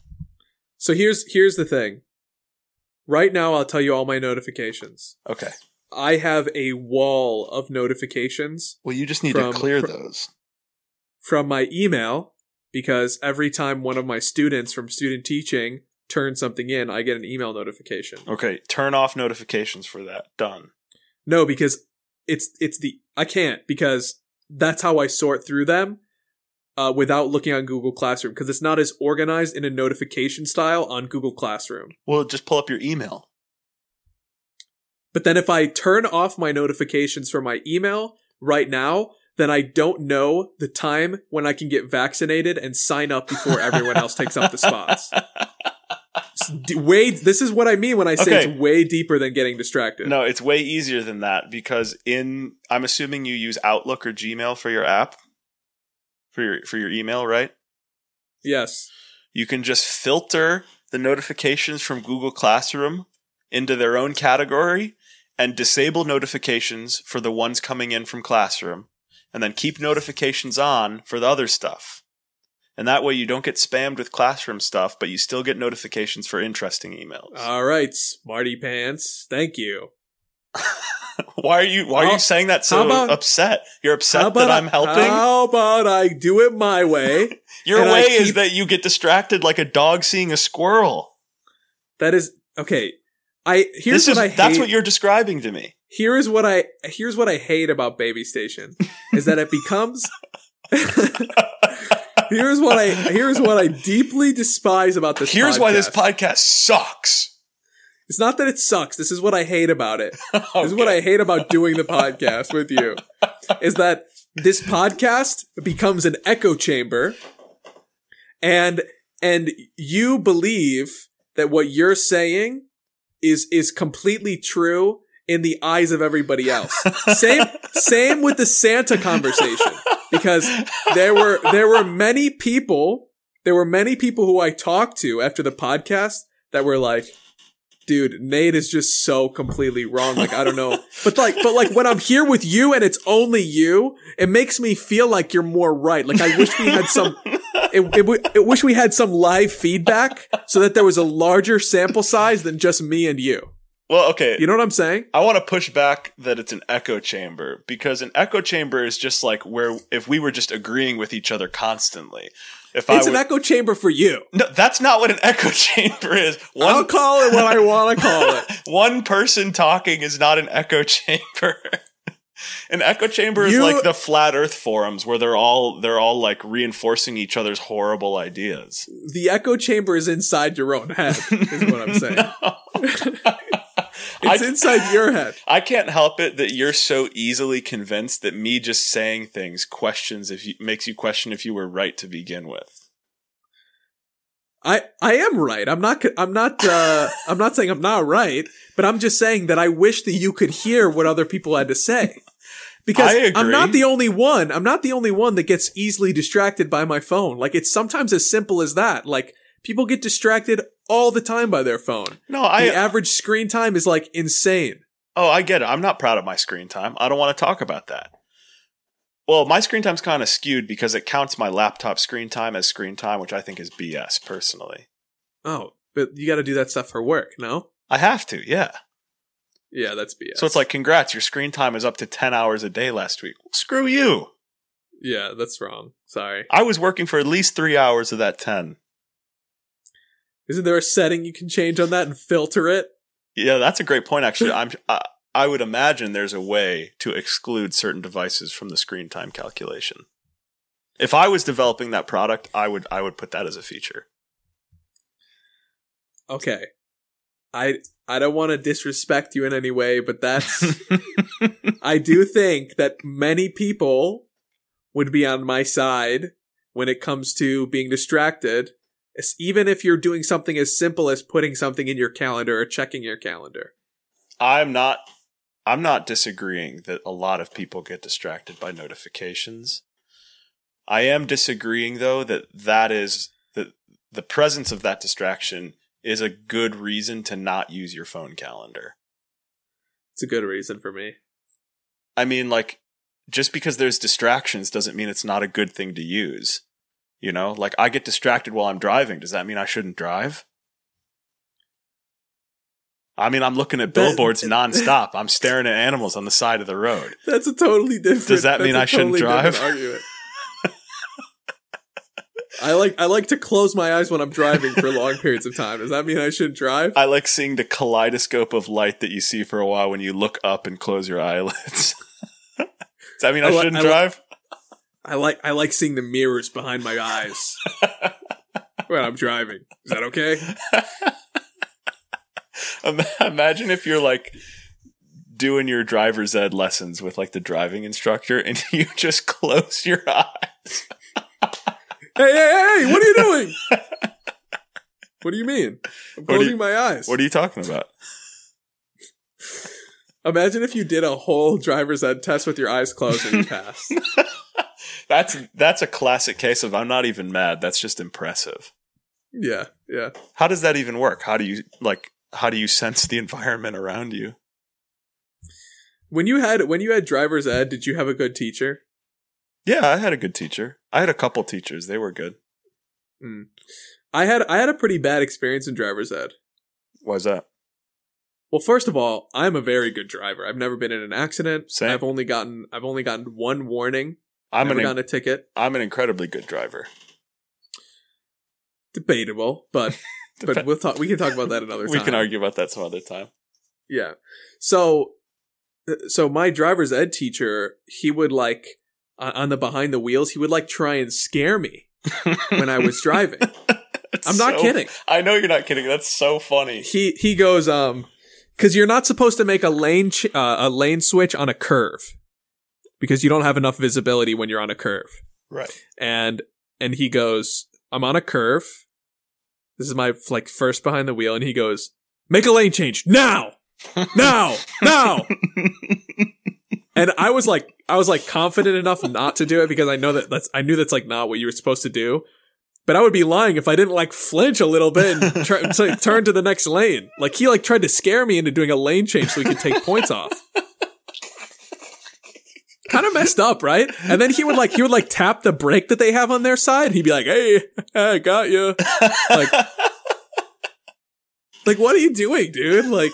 So here's here's the thing. Right now I'll tell you all my notifications. Okay. I have a wall of notifications Well, you just need From- to clear fr- those. from my email because every time one of my students from student teaching turns something in, I get an email notification. Okay, turn off notifications for that. Done. No, because it's it's the I can't because that's how I sort through them uh, without looking on Google Classroom because it's not as organized in a notification style on Google Classroom. Well, just pull up your email. But then if I turn off my notifications for my email right now, then I don't know the time when I can get vaccinated and sign up before everyone else takes up the spots. It's way this is what I mean when I say Okay. it's way deeper than getting distracted. No, it's way easier than that because in I'm assuming you use Outlook or Gmail for your app for your for your email, right? Yes. You can just filter the notifications from Google Classroom into their own category and disable notifications for the ones coming in from Classroom and then keep notifications on for the other stuff. And that way you don't get spammed with classroom stuff, but you still get notifications for interesting emails. All right, smarty pants. Thank you. why are you why are you saying that so about- upset? You're upset that I'm helping? How about I do it my way? Your way is that you get distracted like a dog seeing a squirrel. that is okay. I here's this is what I that's what you're describing to me. here is what I here's what I hate about Baby Station is that it becomes here's what I here's what I deeply despise about this. Here's why this podcast. podcast sucks. It's not that it sucks. This is what I hate about it. This is what I hate about doing the podcast with you. Is that this podcast becomes an echo chamber and and you believe that what you're saying is is completely true in the eyes of everybody else. Same same with the Santa conversation because there were there were many people there were many people who I talked to after the podcast that were like dude Nate is just so completely wrong. Like I don't know. But like but like when I'm here with you and it's only you it makes me feel like you're more right. Like I wish we had some it, it, w- I wish we had some live feedback so that there was a larger sample size than just me and you Well, okay. You know what I'm saying? I want to push back that it's an echo chamber because an echo chamber is just like where if we were just agreeing with each other constantly. If I It's an echo chamber for you. no, that's not what an echo chamber is. I'll call it what I want to call it. one person talking is not an echo chamber. An echo chamber is like the flat Earth forums where they're all they're all like reinforcing each other's horrible ideas. The echo chamber is inside your own head, is what I'm saying. It's I- inside your head. I can't help it that you're so easily convinced that me just saying things questions if you makes you question if you were right to begin with. I I am right. I'm not. I'm not. Uh, I'm not saying I'm not right, but I'm just saying that I wish that you could hear what other people had to say. Because I'm not the only one. I'm not the only one that gets easily distracted by my phone. Like it's sometimes as simple as that. Like people get distracted all the time by their phone. No, I the average screen time is like insane. oh I get it. I'm not proud of my screen time. I don't want to talk about that. Well, my screen time's kind of skewed because it counts my laptop screen time as screen time, which I think is BS personally. Oh, but you got to do that stuff for work, no? I have to, yeah. Yeah, that's BS. So it's like, congrats, your screen time is up to 10 hours a day last week. Screw you. yeah, that's wrong. Sorry. I was working for at least three hours of that 10. Isn't there a setting you can change on that and filter it? Yeah, that's a great point. Actually, I'm. I, I would imagine there's a way to exclude certain devices from the screen time calculation. If I was developing that product, I would. I would put that as a feature. Okay. I I don't want to disrespect you in any way, but that's I do think that many people would be on my side when it comes to being distracted, even if you're doing something as simple as putting something in your calendar or checking your calendar. I'm not. I'm not disagreeing that a lot of people get distracted by notifications. I am disagreeing though that that is that the presence of that distraction is a good reason to not use your phone calendar. It's a good reason for me. I mean, like, just because there's distractions doesn't mean it's not a good thing to use. You know, like I get distracted while I'm driving. Does that mean I shouldn't drive? I mean, I'm looking at That- billboards nonstop. I'm staring at animals on the side of the road. That's a totally different. Does that mean I shouldn't drive? Argument. I like I like to close my eyes when I'm driving for long periods of time. Does that mean I shouldn't drive? I like seeing the kaleidoscope of light that you see for a while when you look up and close your eyelids. Does that mean I, I li- shouldn't I li- drive? I like I like seeing the mirrors behind my eyes when I'm driving. Is that okay? Im- Imagine if you're like doing your driver's ed lessons with like the driving instructor and you just close your eyes. Hey, hey, hey! What are you doing? what do you mean? I'm closing you- my eyes. What are you talking about? Imagine if you did a whole driver's ed test with your eyes closed and you passed. That's that's a classic case of I'm not even mad. That's just impressive. yeah, yeah. How does that even work? How do you like how do you sense the environment around you? When you had when you had driver's ed, did you have a good teacher? Yeah, I had a good teacher. I had a couple teachers. They were good. Hmm. I had I had a pretty bad experience in driver's ed. Why's that? Well, first of all, I'm a very good driver. I've never been in an accident. Same. I've only gotten I've only gotten one warning. I'm never an gotten a ticket. I'm an incredibly good driver. Debatable, but but we'll talk. We can talk about that another time. we time. can argue about that some other time. Yeah. So, so my driver's ed teacher, he would like on on the behind the wheels, he would like try and scare me when I was driving. I'm not so- kidding. I know you're not kidding. That's so funny. He he goes um because you're not supposed to make a lane ch- uh, a lane switch on a curve because you don't have enough visibility when you're on a curve. Right. And and he goes, I'm on a curve. This is my like first behind the wheel, and he goes, make a lane change now, now, now. and I was like, I was like confident enough not to do it because I know that that's I knew that's like not what you were supposed to do. But I would be lying if I didn't like flinch a little bit and try, to turn to the next lane. Like he like tried to scare me into doing a lane change so he could take points off. Kind of messed up, right? And then he would like he would like tap the brake that they have on their side. He'd be like, "Hey, I got you." Like, like what are you doing, dude? Like,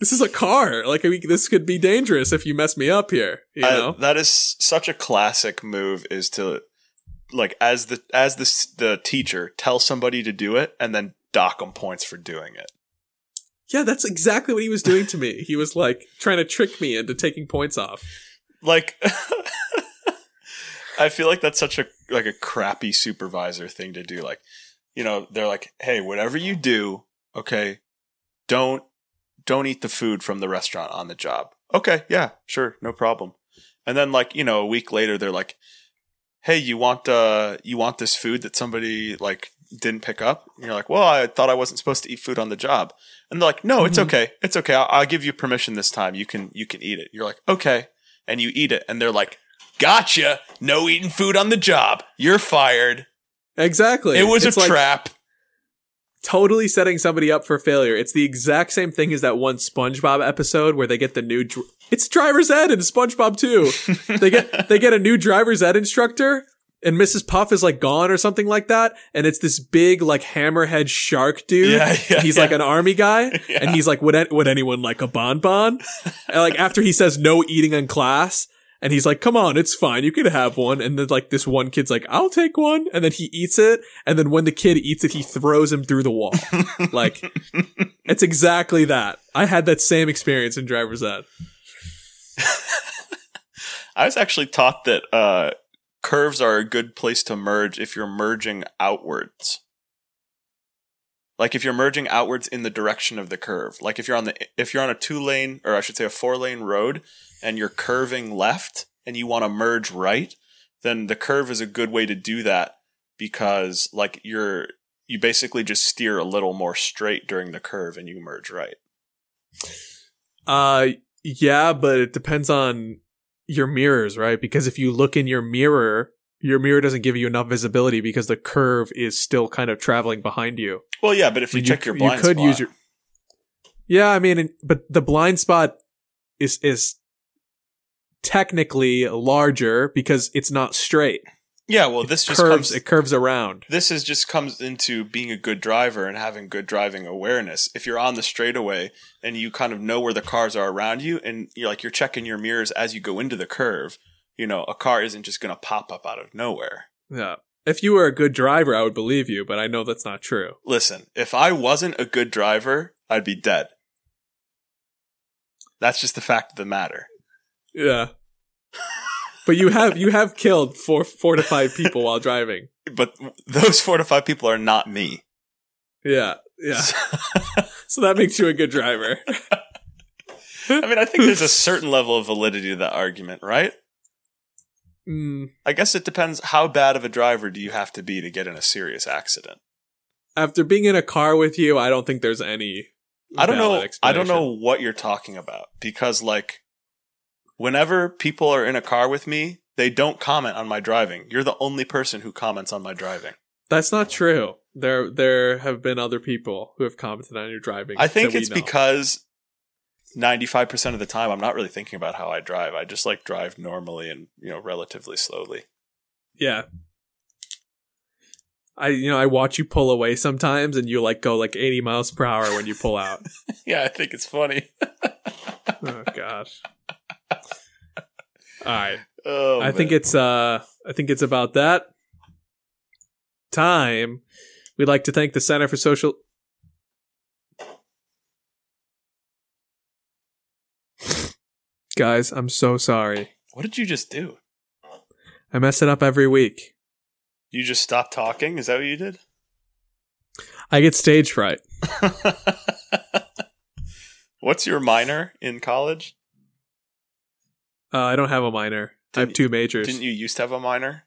this is a car. Like I mean, this could be dangerous if you mess me up here. You I- know? that is such a classic move is to like as the as the the teacher tell somebody to do it and then dock them points for doing it. yeah, that's exactly what he was doing to me. He was like trying to trick me into taking points off. Like I feel like that's such a like a crappy supervisor thing to do. Like, you know, they're like, "Hey, whatever you do, okay, don't don't eat the food from the restaurant on the job." Okay, yeah, sure, no problem. And then like, you know, a week later they're like, "Hey, you want uh you want this food that somebody like didn't pick up?" And you're like, "Well, I thought I wasn't supposed to eat food on the job." And they're like, "No, it's Mhm. okay. It's okay. I'll, I'll give you permission this time. You can you can eat it." You're like, "Okay." And you eat it and they're like, "Gotcha. No eating food on the job. You're fired." Exactly. It was It's a like trap. Totally setting somebody up for failure. It's the exact same thing as that one SpongeBob episode where they get the new. Dr- it's driver's ed in SpongeBob too. they get they get a new driver's ed instructor and Mrs. Puff is like gone or something like that and it's this big like hammerhead shark dude. Yeah, yeah, he's yeah. like an army guy and he's like would would anyone like a bonbon? and like after he says no eating in class and he's like come on it's fine you can have one and then like this one kid's like I'll take one and then he eats it and then when the kid eats it he throws him through the wall. like it's exactly that. I had that same experience in driver's ed. I was actually taught that uh, curves are a good place to merge if you're merging outwards. Like if you're merging outwards in the direction of the curve. Like if you're on the if you're on a two lane or I should say a four lane road and you're curving left and you want to merge right, then the curve is a good way to do that because like you're you basically just steer a little more straight during the curve and you merge right. Uh yeah, but it depends on your mirrors, right? Because if you look in your mirror, your mirror doesn't give you enough visibility because the curve is still kind of traveling behind you. Well, yeah, but if you, You- check your you could spot, use your- Yeah, I mean, but the blind spot is is technically larger because it's not straight. Yeah, well, this just curves comes it curves around. this is just comes into being a good driver and having good driving awareness. If you're on the straightaway and you kind of know where the cars are around you, and you're like you're checking your mirrors as you go into the curve, you know, a car isn't just going to pop up out of nowhere. Yeah. If you were a good driver, I would believe you, but I know that's not true. Listen, if I wasn't a good driver, I'd be dead. That's just the fact of the matter. Yeah. But you have you have killed four four to five people while driving. But those four to five people are not me. Yeah. Yeah. So that makes you a good driver. I mean, I think there's a certain level of validity to that argument, right? Mm, I guess it depends how bad of a driver do you have to be to get in a serious accident. after being in a car with you, I don't think there's any I don't know I don't know what you're talking about because like whenever people are in a car with me, they don't comment on my driving. You're the only person who comments on my driving. That's not true. There there have been other people who have commented on your driving. I think it's know. because 95% of the time I'm not really thinking about how I drive. I just like drive normally and, you know, relatively slowly. Yeah. I you know, I watch you pull away sometimes and you like go like 80 miles per hour when you pull out. yeah, I think it's funny. oh gosh. All right. Oh, I think it's uh I think it's about that time. We'd like to thank the Center for Social Guys, I'm so sorry. What did you just do? I mess it up every week. You just stopped talking? Is that what you did? I get stage fright. What's your minor in college? Uh, I don't have a minor. I have two majors. Didn't you used to have a minor?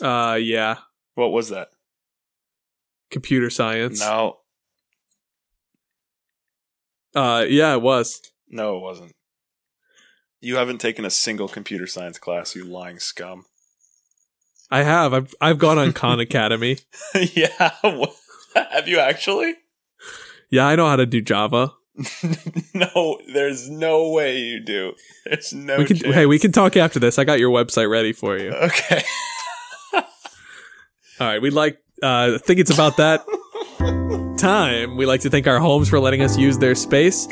Uh, yeah, What was that? computer science. No, Uh, yeah, it was. no, it wasn't. You haven't taken a single computer science class, you lying scum. I have. I've I've gone on Khan Academy. yeah, have you actually? Yeah, I know how to do Java. no, there's no way you do. There's no. we can. Hey, we can talk after this. I got your website ready for you. Okay. All right, we'd like. Uh, I think it's about that. time, we like to thank our homes for letting us use their space.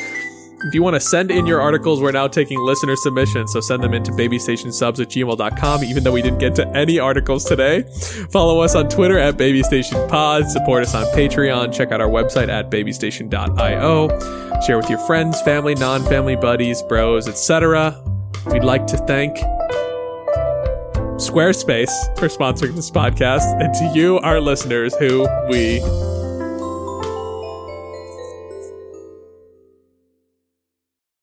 If you want to send in your articles, we're now taking listener submissions, so send them into babystationsubs at gmail.com, even though we didn't get to any articles today. Follow us on Twitter at babystationpod, support us on Patreon, check out our website at babystation.io, share with your friends, family, non-family buddies, bros, etc. We'd like to thank Squarespace for sponsoring this podcast, and to you, our listeners, who we